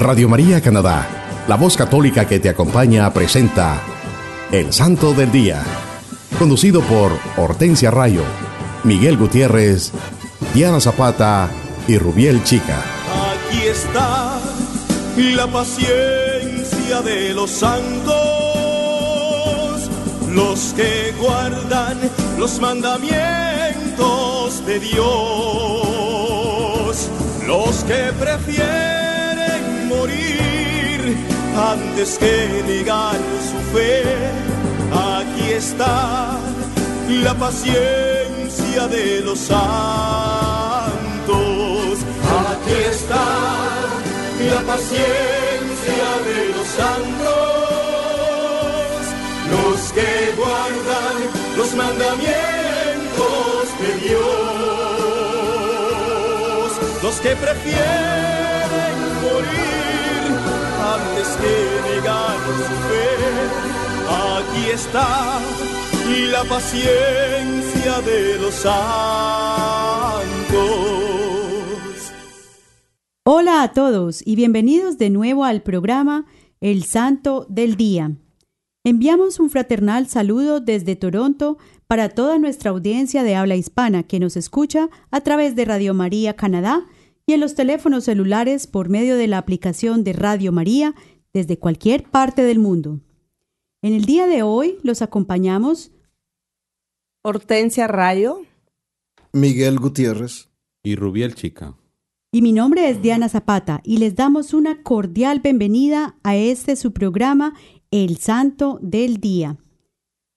Radio María Canadá, la voz católica que te acompaña, presenta El Santo del Día, conducido por Hortensia Rayo, Miguel Gutiérrez, Diana Zapata y Rubiel Chica. Aquí está la paciencia de los santos, los que guardan los mandamientos de Dios, los que prefieren antes que negar su fe. Aquí está la paciencia de los santos. Aquí está la paciencia de los santos, los que guardan los mandamientos de Dios, los que prefieren morir antes que su fe. Aquí está la paciencia de los santos. Hola a todos y bienvenidos de nuevo al programa El Santo del Día. Enviamos un fraternal saludo desde Toronto para toda nuestra audiencia de habla hispana que nos escucha a través de Radio María Canadá y en los teléfonos celulares por medio de la aplicación de Radio María desde cualquier parte del mundo. En el día de hoy los acompañamos Hortensia Rayo, Miguel Gutiérrez y Rubiel Chica. Y mi nombre es Diana Zapata y les damos una cordial bienvenida a este su programa El Santo del Día.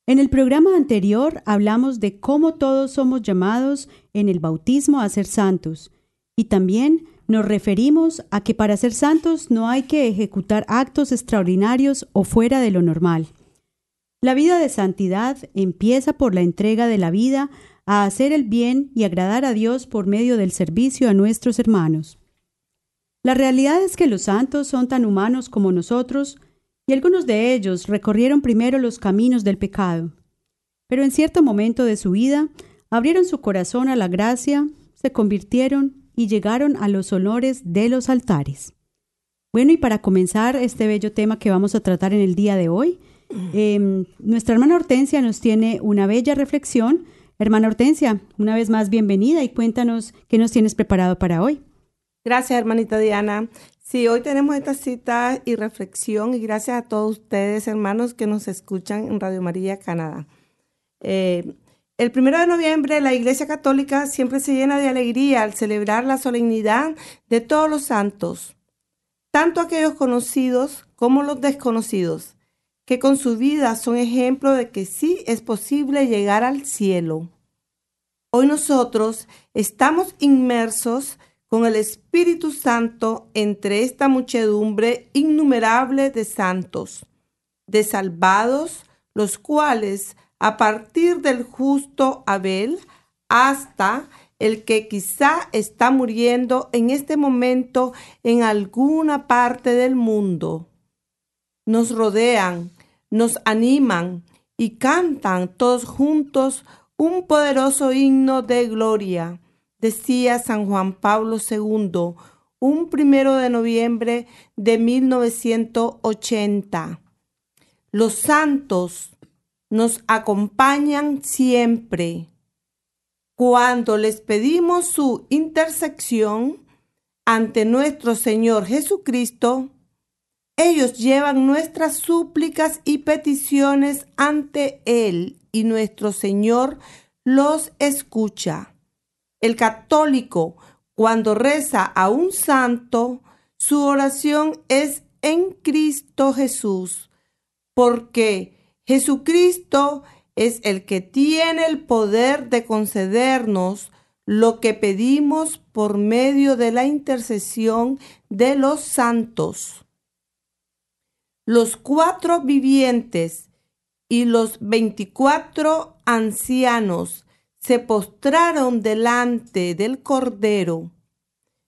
En el programa anterior hablamos de cómo todos somos llamados en el bautismo a ser santos y también nos referimos a que para ser santos no hay que ejecutar actos extraordinarios o fuera de lo normal. La vida de santidad empieza por la entrega de la vida a hacer el bien y agradar a Dios por medio del servicio a nuestros hermanos. La realidad es que los santos son tan humanos como nosotros, y algunos de ellos recorrieron primero los caminos del pecado, pero en cierto momento de su vida abrieron su corazón a la gracia, se convirtieron y llegaron a los honores de los altares. Bueno, y para comenzar este bello tema que vamos a tratar en el día de hoy, eh, nuestra hermana Hortensia nos tiene una bella reflexión. Hermana Hortensia, una vez más bienvenida y cuéntanos qué nos tienes preparado para hoy. Gracias, hermanita Diana. Sí, hoy tenemos esta cita y reflexión y gracias a todos ustedes, hermanos, que nos escuchan en Radio María Canadá. Eh, el primero de noviembre la Iglesia Católica siempre se llena de alegría al celebrar la solemnidad de todos los santos, tanto aquellos conocidos como los desconocidos que con su vida son ejemplo de que sí es posible llegar al cielo. Hoy nosotros estamos inmersos con el Espíritu Santo entre esta muchedumbre innumerable de santos, de salvados, los cuales, a partir del justo Abel hasta el que quizá está muriendo en este momento en alguna parte del mundo, nos rodean, nos animan y cantan todos juntos un poderoso himno de gloria, decía San Juan Pablo II, un primero de noviembre de 1980. Los santos nos acompañan siempre. Cuando les pedimos su intersección ante nuestro Señor Jesucristo, ellos llevan nuestras súplicas y peticiones ante Él y nuestro Señor los escucha. El católico, cuando reza a un santo, su oración es en Cristo Jesús, porque Jesucristo es el que tiene el poder de concedernos lo que pedimos por medio de la intercesión de los santos los cuatro vivientes y los veinticuatro ancianos se postraron delante del Cordero.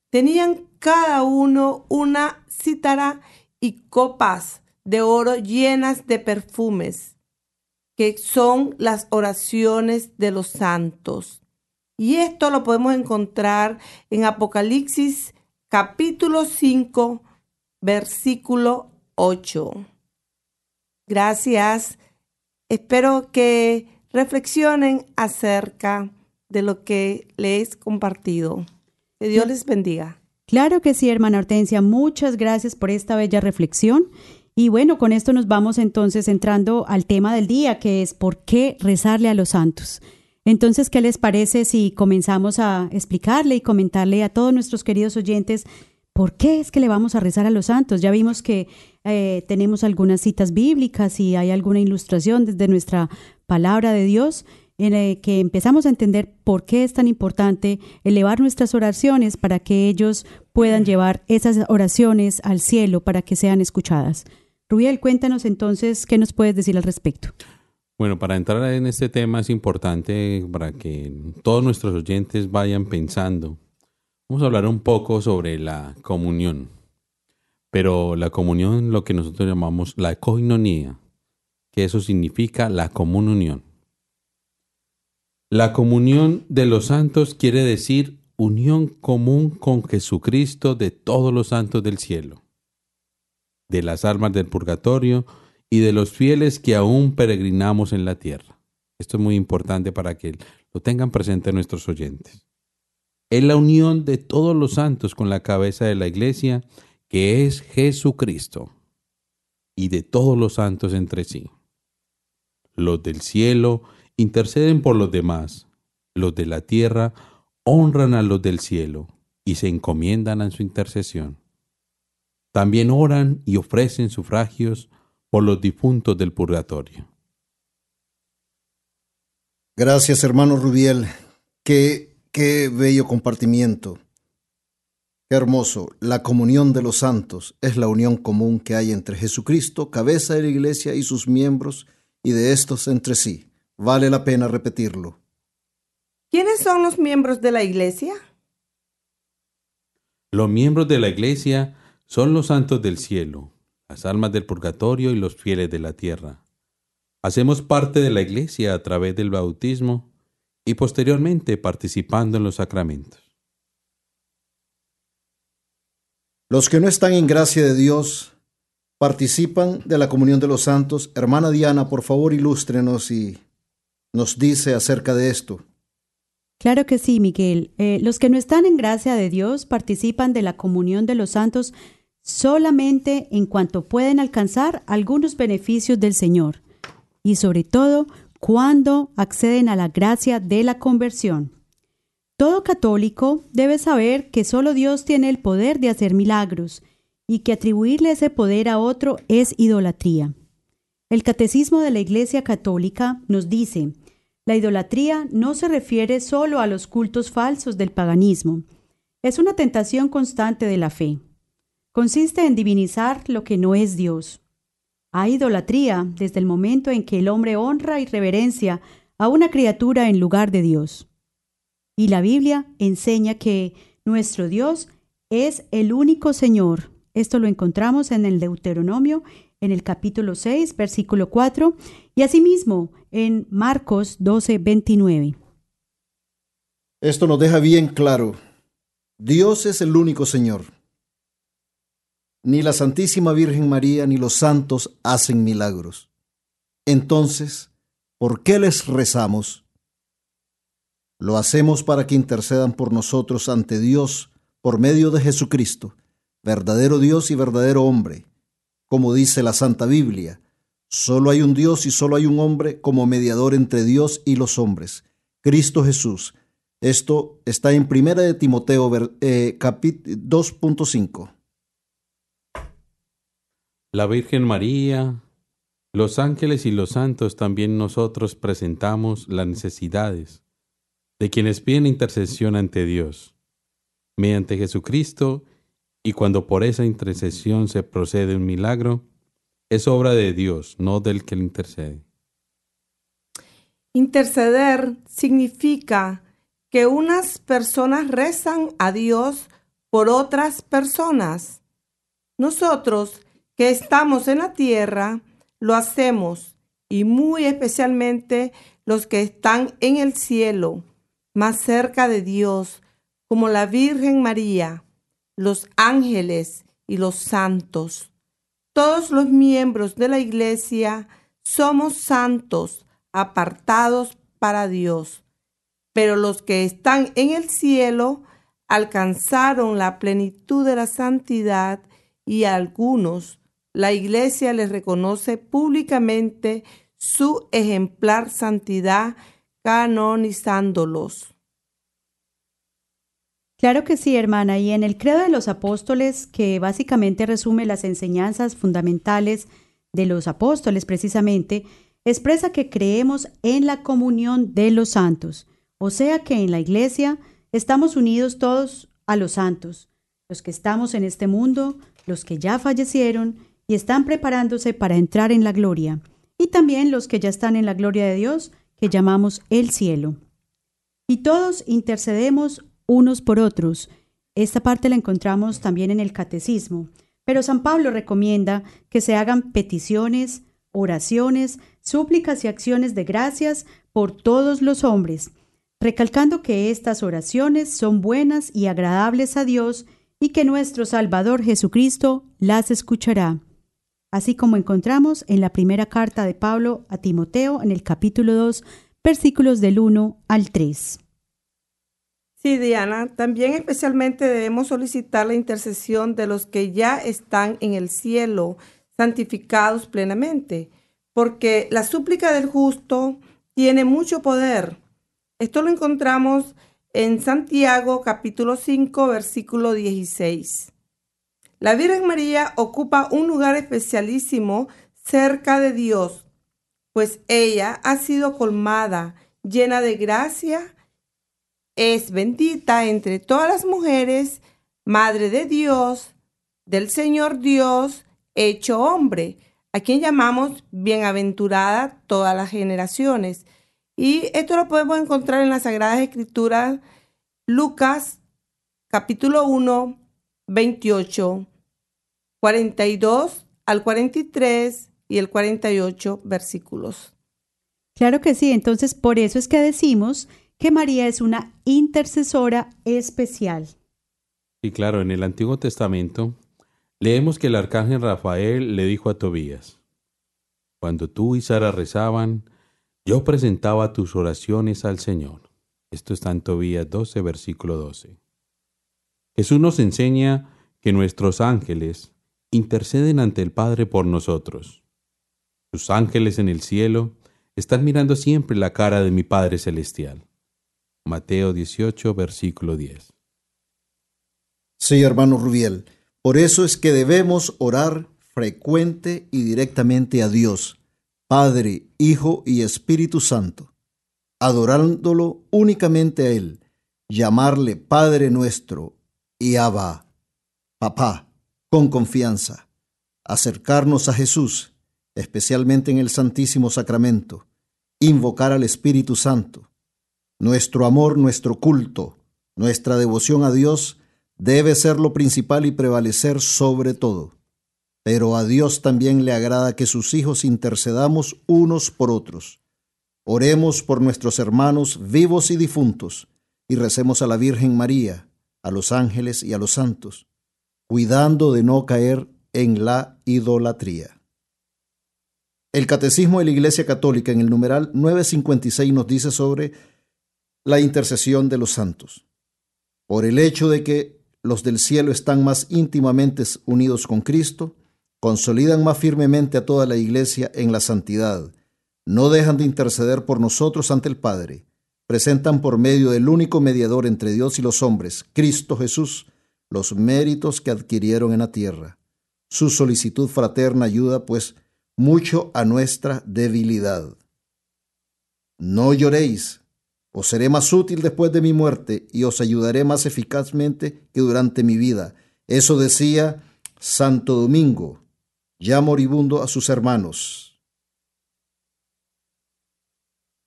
Tenían cada uno una cítara y copas de oro llenas de perfumes, que son las oraciones de los santos. Y esto lo podemos encontrar en Apocalipsis capítulo 5, versículo 8. Gracias. Espero que reflexionen acerca de lo que les he compartido. Que Dios les bendiga. Claro que sí, hermana Hortensia. Muchas gracias por esta bella reflexión. Y bueno, con esto nos vamos entonces entrando al tema del día, que es por qué rezarle a los santos. Entonces, ¿qué les parece si comenzamos a explicarle y comentarle a todos nuestros queridos oyentes por qué es que le vamos a rezar a los santos? Ya vimos que eh, tenemos algunas citas bíblicas y hay alguna ilustración desde nuestra palabra de Dios en el que empezamos a entender por qué es tan importante elevar nuestras oraciones para que ellos puedan llevar esas oraciones al cielo para que sean escuchadas. Rubiel, cuéntanos entonces qué nos puedes decir al respecto. Bueno, para entrar en este tema es importante para que todos nuestros oyentes vayan pensando. Vamos a hablar un poco sobre la comunión. Pero la comunión, lo que nosotros llamamos la coinonía, que eso significa la común unión. La comunión de los santos quiere decir unión común con Jesucristo de todos los santos del cielo, de las almas del purgatorio y de los fieles que aún peregrinamos en la tierra. Esto es muy importante para que lo tengan presente nuestros oyentes. Es la unión de todos los santos con la cabeza de la iglesia, que es Jesucristo, y de todos los santos entre sí. Los del cielo interceden por los demás. Los de la tierra honran a los del cielo y se encomiendan a su intercesión. También oran y ofrecen sufragios por los difuntos del purgatorio. Gracias, hermano Rubiel. Qué, qué bello compartimiento. Qué hermoso. La comunión de los santos es la unión común que hay entre Jesucristo, cabeza de la iglesia, y sus miembros, y de estos entre sí. Vale la pena repetirlo. ¿Quiénes son los miembros de la iglesia? Los miembros de la iglesia son los santos del cielo, las almas del purgatorio y los fieles de la tierra. Hacemos parte de la iglesia a través del bautismo y posteriormente participando en los sacramentos. Los que no están en gracia de Dios participan de la comunión de los santos. Hermana Diana, por favor, ilústrenos y nos dice acerca de esto? Claro que sí, Miguel. Eh, los que no están en gracia de Dios participan de la comunión de los santos solamente en cuanto pueden alcanzar algunos beneficios del Señor y sobre todo cuando acceden a la gracia de la conversión. Todo católico debe saber que solo Dios tiene el poder de hacer milagros y que atribuirle ese poder a otro es idolatría. El Catecismo de la Iglesia Católica nos dice, la idolatría no se refiere solo a los cultos falsos del paganismo. Es una tentación constante de la fe. Consiste en divinizar lo que no es Dios. Hay idolatría desde el momento en que el hombre honra y reverencia a una criatura en lugar de Dios. Y la Biblia enseña que nuestro Dios es el único Señor. Esto lo encontramos en el Deuteronomio en el capítulo 6, versículo 4, y asimismo en Marcos 12, 29. Esto nos deja bien claro. Dios es el único Señor. Ni la Santísima Virgen María ni los santos hacen milagros. Entonces, ¿por qué les rezamos? Lo hacemos para que intercedan por nosotros ante Dios por medio de Jesucristo, verdadero Dios y verdadero hombre como dice la Santa Biblia. Solo hay un Dios y solo hay un hombre como mediador entre Dios y los hombres, Cristo Jesús. Esto está en Primera de Timoteo eh, 2.5. La Virgen María, los ángeles y los santos también nosotros presentamos las necesidades de quienes piden intercesión ante Dios. Mediante Jesucristo y cuando por esa intercesión se procede un milagro, es obra de Dios, no del que le intercede. Interceder significa que unas personas rezan a Dios por otras personas. Nosotros que estamos en la tierra lo hacemos y muy especialmente los que están en el cielo, más cerca de Dios, como la Virgen María los ángeles y los santos. Todos los miembros de la iglesia somos santos, apartados para Dios. Pero los que están en el cielo alcanzaron la plenitud de la santidad y a algunos la iglesia les reconoce públicamente su ejemplar santidad canonizándolos. Claro que sí, hermana, y en el credo de los apóstoles, que básicamente resume las enseñanzas fundamentales de los apóstoles precisamente, expresa que creemos en la comunión de los santos, o sea que en la iglesia estamos unidos todos a los santos, los que estamos en este mundo, los que ya fallecieron y están preparándose para entrar en la gloria, y también los que ya están en la gloria de Dios, que llamamos el cielo. Y todos intercedemos unos por otros. Esta parte la encontramos también en el catecismo. Pero San Pablo recomienda que se hagan peticiones, oraciones, súplicas y acciones de gracias por todos los hombres, recalcando que estas oraciones son buenas y agradables a Dios y que nuestro Salvador Jesucristo las escuchará, así como encontramos en la primera carta de Pablo a Timoteo en el capítulo 2, versículos del 1 al 3. Sí, Diana, también especialmente debemos solicitar la intercesión de los que ya están en el cielo, santificados plenamente, porque la súplica del justo tiene mucho poder. Esto lo encontramos en Santiago capítulo 5 versículo 16. La Virgen María ocupa un lugar especialísimo cerca de Dios, pues ella ha sido colmada, llena de gracia es bendita entre todas las mujeres, Madre de Dios, del Señor Dios, hecho hombre, a quien llamamos bienaventurada todas las generaciones. Y esto lo podemos encontrar en las Sagradas Escrituras, Lucas capítulo 1, 28, 42 al 43 y el 48 versículos. Claro que sí, entonces por eso es que decimos que María es una intercesora especial. Y claro, en el Antiguo Testamento leemos que el arcángel Rafael le dijo a Tobías, Cuando tú y Sara rezaban, yo presentaba tus oraciones al Señor. Esto está en Tobías 12, versículo 12. Jesús nos enseña que nuestros ángeles interceden ante el Padre por nosotros. Sus ángeles en el cielo están mirando siempre la cara de mi Padre Celestial. Mateo 18, versículo 10. Sí, hermano Rubiel, por eso es que debemos orar frecuente y directamente a Dios, Padre, Hijo y Espíritu Santo, adorándolo únicamente a Él, llamarle Padre nuestro y Abba, Papá, con confianza, acercarnos a Jesús, especialmente en el Santísimo Sacramento, invocar al Espíritu Santo, nuestro amor, nuestro culto, nuestra devoción a Dios debe ser lo principal y prevalecer sobre todo. Pero a Dios también le agrada que sus hijos intercedamos unos por otros. Oremos por nuestros hermanos vivos y difuntos y recemos a la Virgen María, a los ángeles y a los santos, cuidando de no caer en la idolatría. El Catecismo de la Iglesia Católica en el numeral 956 nos dice sobre la intercesión de los santos. Por el hecho de que los del cielo están más íntimamente unidos con Cristo, consolidan más firmemente a toda la iglesia en la santidad, no dejan de interceder por nosotros ante el Padre, presentan por medio del único mediador entre Dios y los hombres, Cristo Jesús, los méritos que adquirieron en la tierra. Su solicitud fraterna ayuda, pues, mucho a nuestra debilidad. No lloréis, os seré más útil después de mi muerte y os ayudaré más eficazmente que durante mi vida. Eso decía Santo Domingo, ya moribundo a sus hermanos.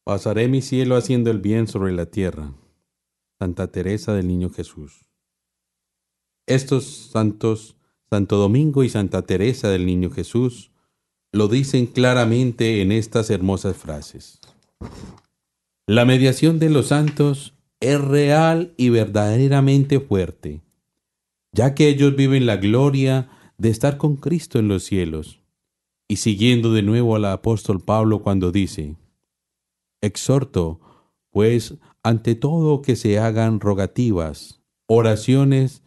Pasaré mi cielo haciendo el bien sobre la tierra. Santa Teresa del Niño Jesús. Estos santos, Santo Domingo y Santa Teresa del Niño Jesús, lo dicen claramente en estas hermosas frases. La mediación de los santos es real y verdaderamente fuerte, ya que ellos viven la gloria de estar con Cristo en los cielos. Y siguiendo de nuevo al apóstol Pablo cuando dice, Exhorto, pues, ante todo que se hagan rogativas, oraciones,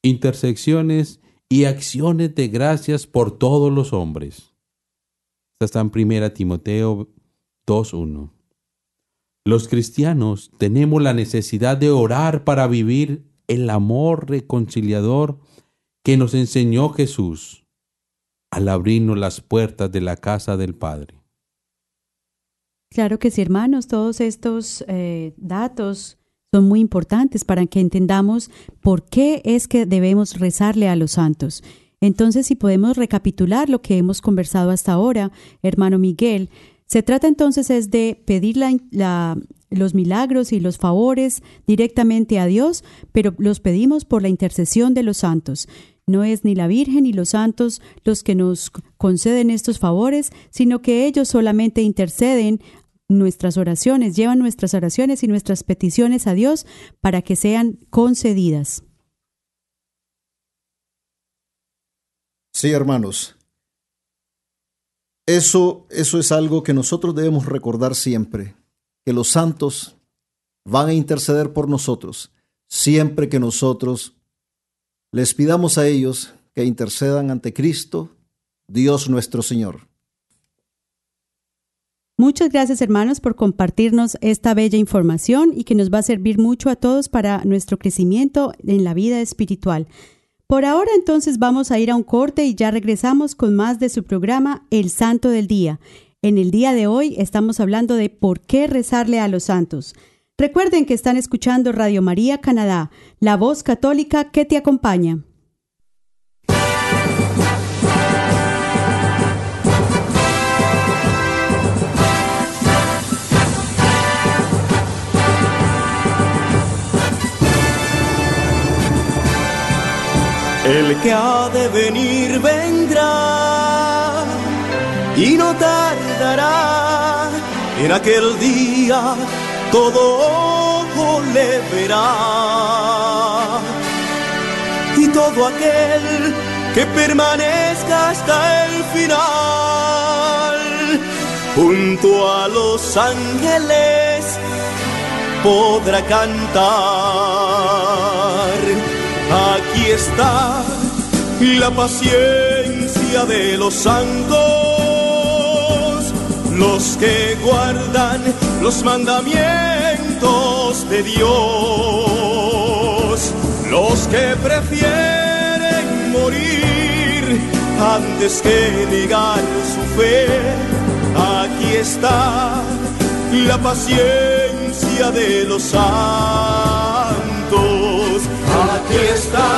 intersecciones y acciones de gracias por todos los hombres. Está en 1 Timoteo 2.1. Los cristianos tenemos la necesidad de orar para vivir el amor reconciliador que nos enseñó Jesús al abrirnos las puertas de la casa del Padre. Claro que sí, hermanos, todos estos eh, datos son muy importantes para que entendamos por qué es que debemos rezarle a los santos. Entonces, si podemos recapitular lo que hemos conversado hasta ahora, hermano Miguel, se trata entonces es de pedir los milagros y los favores directamente a Dios, pero los pedimos por la intercesión de los santos. No es ni la Virgen ni los santos los que nos conceden estos favores, sino que ellos solamente interceden nuestras oraciones, llevan nuestras oraciones y nuestras peticiones a Dios para que sean concedidas. Sí, hermanos, eso, eso es algo que nosotros debemos recordar siempre, que los santos van a interceder por nosotros siempre que nosotros les pidamos a ellos que intercedan ante Cristo, Dios nuestro Señor. Muchas gracias hermanos por compartirnos esta bella información y que nos va a servir mucho a todos para nuestro crecimiento en la vida espiritual. Por ahora entonces vamos a ir a un corte y ya regresamos con más de su programa El Santo del Día. En el día de hoy estamos hablando de por qué rezarle a los santos. Recuerden que están escuchando Radio María Canadá, la voz católica que te acompaña. El que ha de venir vendrá y no tardará. En aquel día todo ojo le verá. Y todo aquel que permanezca hasta el final, junto a los ángeles, podrá cantar Aquí está la paciencia de los santos, los que guardan los mandamientos de Dios, los que prefieren morir antes que negar su fe. Aquí está la paciencia de los santos Aquí está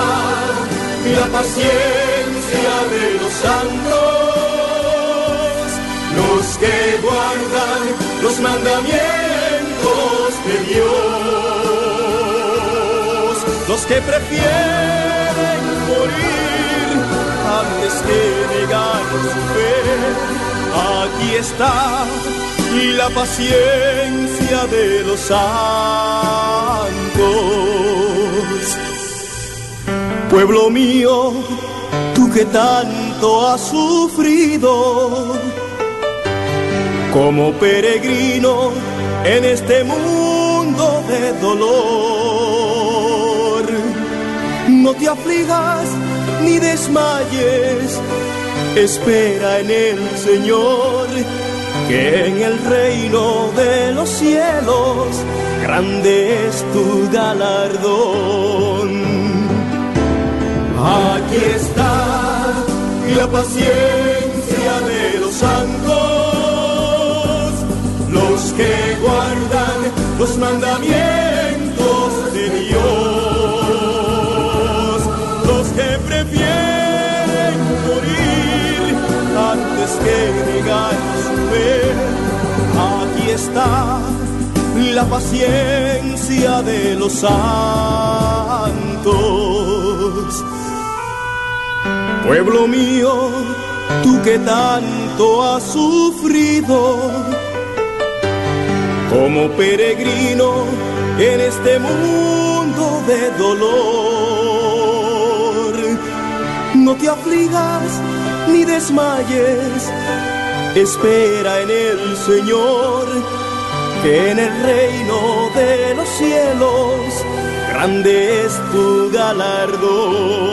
la paciencia de los santos, los que guardan los mandamientos de Dios, los que prefieren morir antes que negar su fe. Aquí está la paciencia de los santos. Pueblo mío, tú que tanto has sufrido, como peregrino en este mundo de dolor, no te aflijas ni desmayes, espera en el Señor, que en el reino de los cielos grande es tu galardón. Aquí está la paciencia de los santos, los que guardan los mandamientos de Dios, los que prefieren morir antes que negar su fe. Aquí está la paciencia de los santos. Pueblo mío, tú que tanto has sufrido, como peregrino en este mundo de dolor, No te aflijas ni desmayes, espera en el Señor, que en el reino de los cielos grande es tu galardón.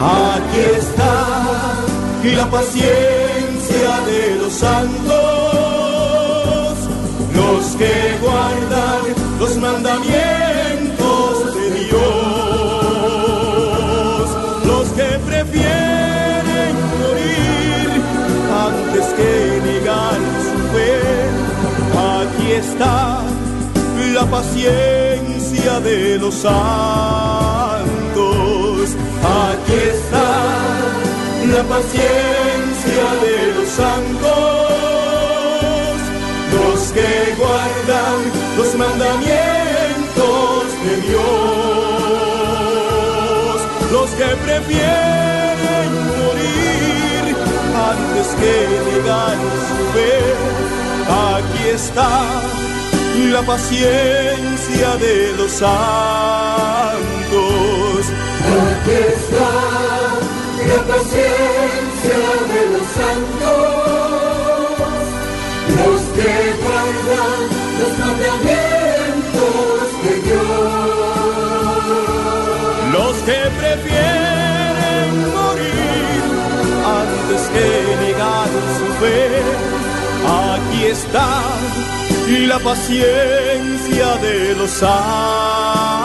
Aquí está la paciencia de los santos, los que guardan los mandamientos de Dios, los que prefieren morir antes que negar su fe. Aquí está la paciencia de los santos. Paciencia de los santos, los que guardan los mandamientos de Dios, los que prefieren morir antes que negar su fe. Aquí está la paciencia de los santos. Aquí está la paciencia de los santos, los que guardan los mandamientos de Dios, los que prefieren morir antes que negar su fe. Aquí está la paciencia de los santos.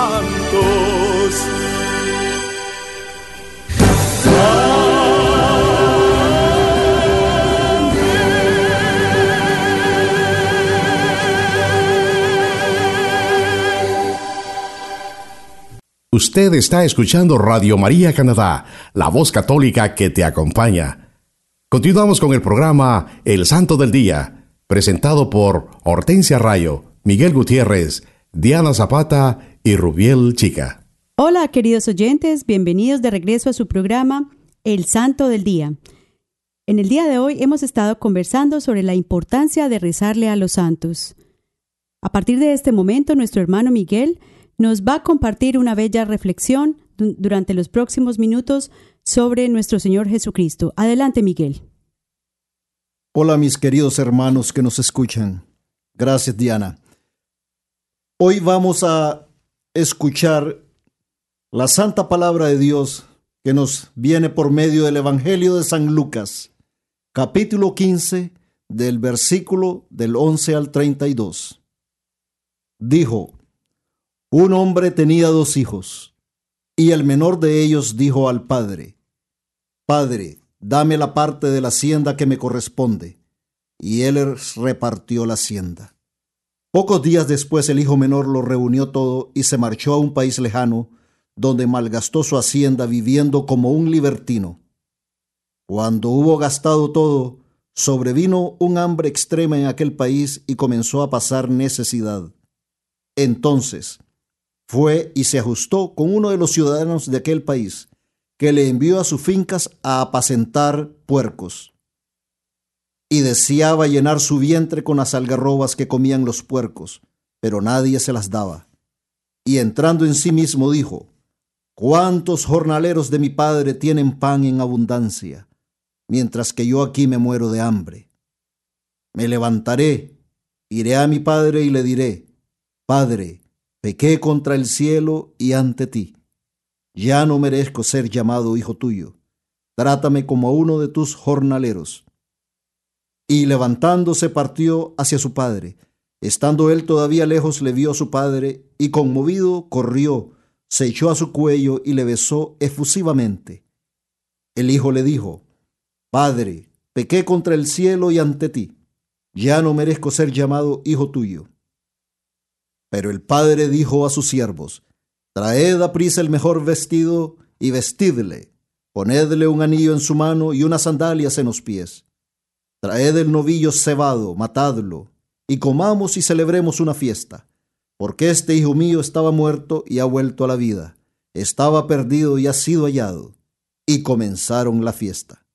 Usted está escuchando Radio María Canadá, la voz católica que te acompaña. Continuamos con el programa El Santo del Día, presentado por Hortensia Rayo, Miguel Gutiérrez, Diana Zapata y Rubiel Chica. Hola queridos oyentes, bienvenidos de regreso a su programa El Santo del Día. En el día de hoy hemos estado conversando sobre la importancia de rezarle a los santos. A partir de este momento, nuestro hermano Miguel nos va a compartir una bella reflexión durante los próximos minutos sobre nuestro Señor Jesucristo. Adelante, Miguel. Hola, mis queridos hermanos que nos escuchan. Gracias, Diana. Hoy vamos a escuchar la santa palabra de Dios que nos viene por medio del Evangelio de San Lucas, capítulo 15, del versículo del 11 al 32. Dijo, un hombre tenía dos hijos, y el menor de ellos dijo al padre, Padre, dame la parte de la hacienda que me corresponde. Y él repartió la hacienda. Pocos días después el hijo menor lo reunió todo y se marchó a un país lejano, donde malgastó su hacienda viviendo como un libertino. Cuando hubo gastado todo, sobrevino un hambre extrema en aquel país y comenzó a pasar necesidad. Entonces, fue y se ajustó con uno de los ciudadanos de aquel país, que le envió a sus fincas a apacentar puercos. Y deseaba llenar su vientre con las algarrobas que comían los puercos, pero nadie se las daba. Y entrando en sí mismo dijo, ¿Cuántos jornaleros de mi padre tienen pan en abundancia, mientras que yo aquí me muero de hambre? Me levantaré, iré a mi padre y le diré, Padre, pequé contra el cielo y ante ti. Ya no merezco ser llamado hijo tuyo. Trátame como uno de tus jornaleros. Y levantándose partió hacia su padre. Estando él todavía lejos, le vio a su padre, y conmovido corrió, se echó a su cuello y le besó efusivamente. El hijo le dijo, Padre, pequé contra el cielo y ante ti. Ya no merezco ser llamado hijo tuyo. Pero el padre dijo a sus siervos, Traed a prisa el mejor vestido y vestidle. Ponedle un anillo en su mano y unas sandalias en los pies. Traed el novillo cebado, matadlo, y comamos y celebremos una fiesta. Porque este hijo mío estaba muerto y ha vuelto a la vida. Estaba perdido y ha sido hallado. Y comenzaron la fiesta.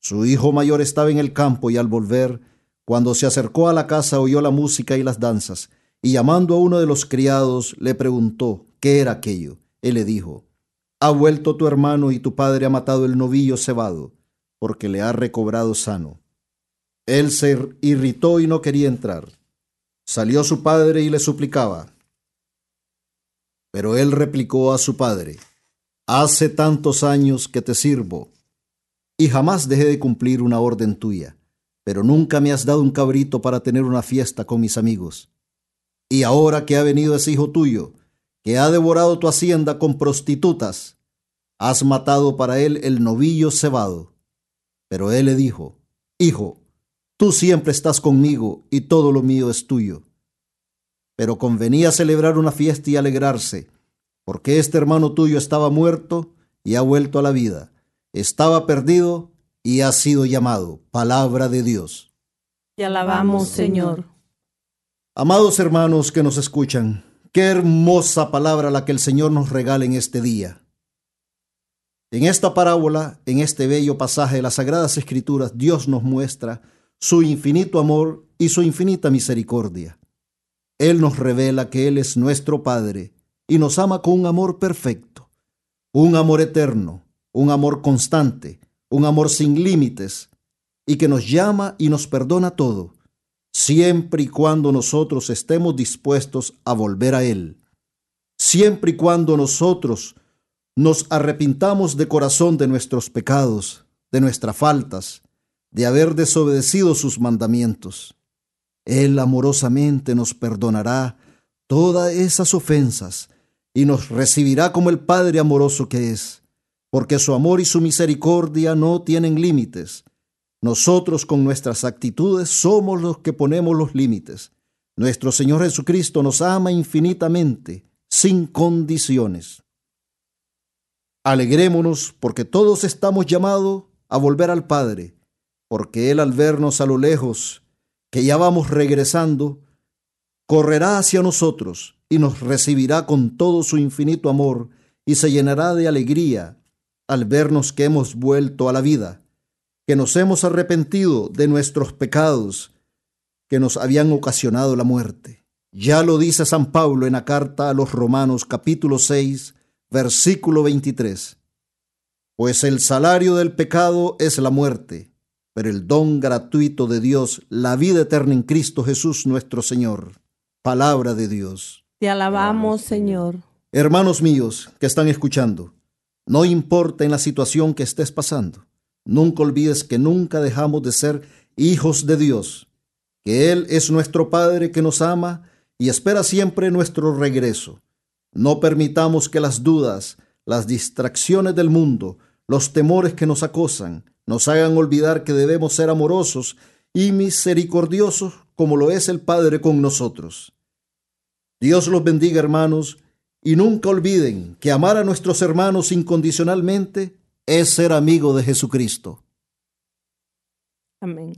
Su hijo mayor estaba en el campo y al volver, cuando se acercó a la casa oyó la música y las danzas y llamando a uno de los criados le preguntó qué era aquello. Él le dijo, Ha vuelto tu hermano y tu padre ha matado el novillo cebado, porque le ha recobrado sano. Él se irritó y no quería entrar. Salió su padre y le suplicaba. Pero él replicó a su padre, Hace tantos años que te sirvo, y jamás dejé de cumplir una orden tuya, pero nunca me has dado un cabrito para tener una fiesta con mis amigos. Y ahora que ha venido ese hijo tuyo, que ha devorado tu hacienda con prostitutas, has matado para él el novillo cebado. Pero él le dijo, Hijo, tú siempre estás conmigo y todo lo mío es tuyo. Pero convenía celebrar una fiesta y alegrarse, porque este hermano tuyo estaba muerto y ha vuelto a la vida, estaba perdido y ha sido llamado. Palabra de Dios. Te alabamos, Señor. Amados hermanos que nos escuchan, qué hermosa palabra la que el Señor nos regala en este día. En esta parábola, en este bello pasaje de las Sagradas Escrituras, Dios nos muestra su infinito amor y su infinita misericordia. Él nos revela que Él es nuestro Padre y nos ama con un amor perfecto, un amor eterno, un amor constante, un amor sin límites, y que nos llama y nos perdona todo siempre y cuando nosotros estemos dispuestos a volver a Él, siempre y cuando nosotros nos arrepintamos de corazón de nuestros pecados, de nuestras faltas, de haber desobedecido sus mandamientos. Él amorosamente nos perdonará todas esas ofensas y nos recibirá como el Padre amoroso que es, porque su amor y su misericordia no tienen límites nosotros con nuestras actitudes somos los que ponemos los límites. Nuestro Señor Jesucristo nos ama infinitamente, sin condiciones. Alegrémonos porque todos estamos llamados a volver al Padre, porque Él al vernos a lo lejos, que ya vamos regresando, correrá hacia nosotros y nos recibirá con todo su infinito amor y se llenará de alegría al vernos que hemos vuelto a la vida que nos hemos arrepentido de nuestros pecados que nos habían ocasionado la muerte. Ya lo dice San Pablo en la carta a los Romanos capítulo 6, versículo 23. Pues el salario del pecado es la muerte, pero el don gratuito de Dios, la vida eterna en Cristo Jesús nuestro Señor. Palabra de Dios. Te alabamos, Señor. Hermanos míos que están escuchando, no importa en la situación que estés pasando, Nunca olvides que nunca dejamos de ser hijos de Dios, que Él es nuestro Padre que nos ama y espera siempre nuestro regreso. No permitamos que las dudas, las distracciones del mundo, los temores que nos acosan, nos hagan olvidar que debemos ser amorosos y misericordiosos como lo es el Padre con nosotros. Dios los bendiga, hermanos, y nunca olviden que amar a nuestros hermanos incondicionalmente es ser amigo de Jesucristo. Amén.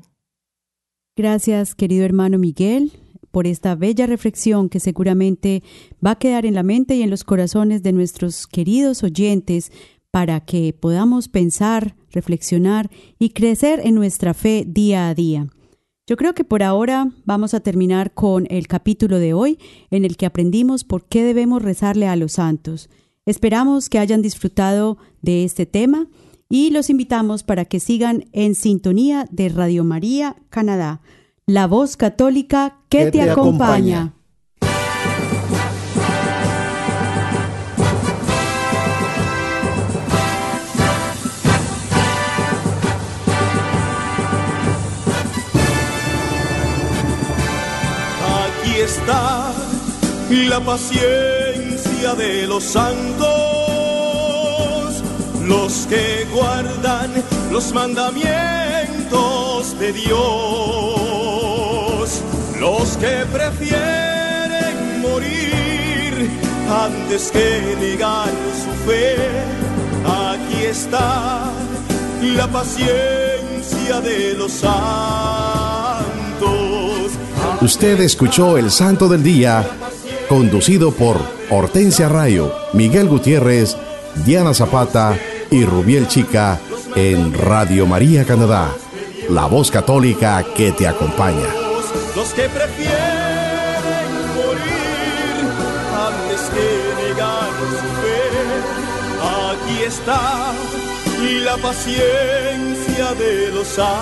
Gracias, querido hermano Miguel, por esta bella reflexión que seguramente va a quedar en la mente y en los corazones de nuestros queridos oyentes para que podamos pensar, reflexionar y crecer en nuestra fe día a día. Yo creo que por ahora vamos a terminar con el capítulo de hoy en el que aprendimos por qué debemos rezarle a los santos. Esperamos que hayan disfrutado de este tema y los invitamos para que sigan en sintonía de Radio María Canadá, la voz católica que, te, acompaña. Aquí está la paciencia de los santos los que guardan los mandamientos de Dios, los que prefieren morir antes que negar su fe. Aquí está la paciencia de los santos. Usted escuchó el Santo del Día, conducido por Hortensia Rayo, Miguel Gutiérrez, Diana Zapata, y Rubiel Chica en Radio María Canadá, la voz católica que te acompaña. Los que prefieren morir antes que negar su fe, está y la paciencia de los santos